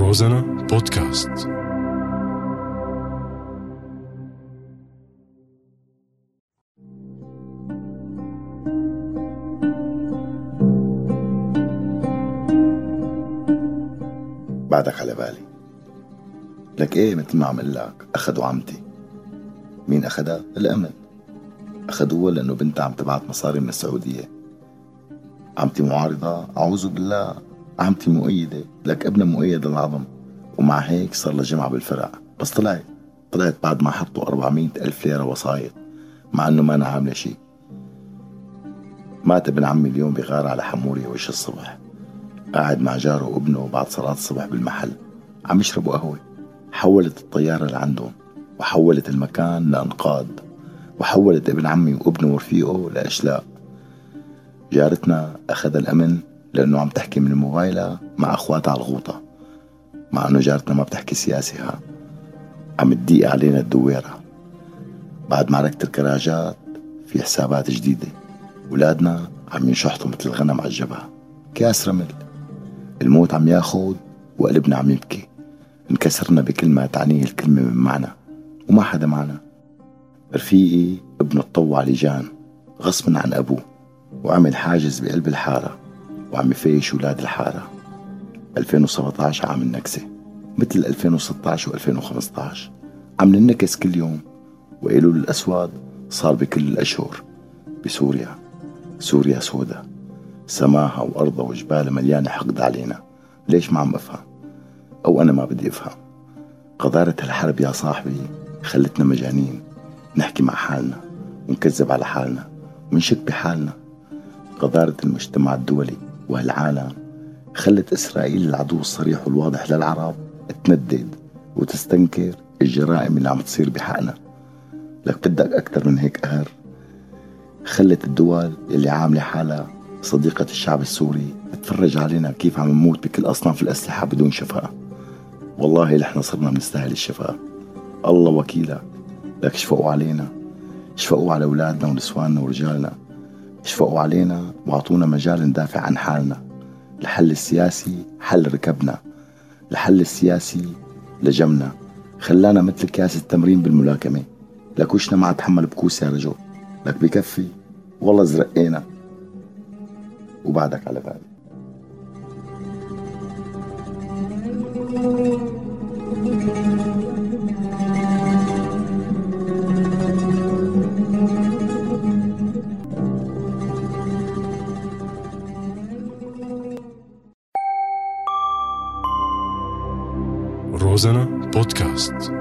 روزانا بودكاست. بعدك على بالي. لك إيه مثل ما عم لك؟ أخذوا عمتي. مين أخذها؟ الامن أخذوها لأنه بنتها عم تبعت مصاري من السعودية. عمتي معارضة. أعوذ بالله. عمتي مؤيدة لك ابنها مؤيد العظم. ومع هيك صار لها جمعة بالفرع. بس طلعت طلعت بعد ما حطوا 400 ألف ليرة وسايط مع إنه ما أنا عاملة شي. مات ابن عمي اليوم بغار على حمورية وش الصبح. قاعد مع جاره وابنه بعد صلاة الصبح بالمحل. عم يشربوا قهوة. حولت الطيارة لعندهم وحولت المكان لأنقاض. وحولت ابن عمي وابنه ورفيقه لأشلاء. جارتنا أخذ الأمن لأنه عم تحكي من موبايلها مع أخواتها على الغوطة مع أنه جارتنا ما بتحكي سياسي ها عم تضيق علينا الدويرة. بعد معركة الكراجات في حسابات جديدة. ولادنا عم ينشحطوا مثل الغنم على الجبهة. كاس رمل. الموت عم ياخد وقلبنا عم يبكي. انكسرنا بكلمة تعنيه الكلمة من معنى. وما حدا معنا. رفيقي ابنه تطوع لجان غصبا عن أبوه وعمل حاجز بقلب الحارة. وعم يفيش ولاد الحارة. 2017 عام النكسة مثل 2016 و2015 عم ننكس كل يوم وإيلول الأسود صار بكل الأشهر. بسوريا سوريا سودا سماها وأرضها وجبالها مليانة حقد علينا. ليش ما عم أفهم؟ أو أنا ما بدي أفهم. قذارة الحرب يا صاحبي خلتنا مجانين. نحكي مع حالنا ونكذب على حالنا ونشك بحالنا. قذارة المجتمع الدولي والعالم خلت إسرائيل العدو الصريح والواضح للعرب تندد وتستنكر الجرائم اللي عم تصير بحقنا. لك بدك أكثر من هيك قهر. خلت الدول اللي عاملة حالها صديقة الشعب السوري تتفرج علينا كيف عم نموت بكل أصناف الأسلحة بدون شفاء. والله نحن صرنا بنستاهل الشفاء. الله وكيلك. لك شفقوا علينا. شفقوا على أولادنا ونسواننا ورجالنا. شفقوا علينا واعطونا مجال ندافع عن حالنا. الحل السياسي حل ركبنا. الحل السياسي لجمنا. خلانا مثل كاس التمرين بالملاكمة. لك وشنا ما اتحمل بكوس يا رجل. لك بكفي والله زرقينا. وبعدك على بالي روزانا بودكاست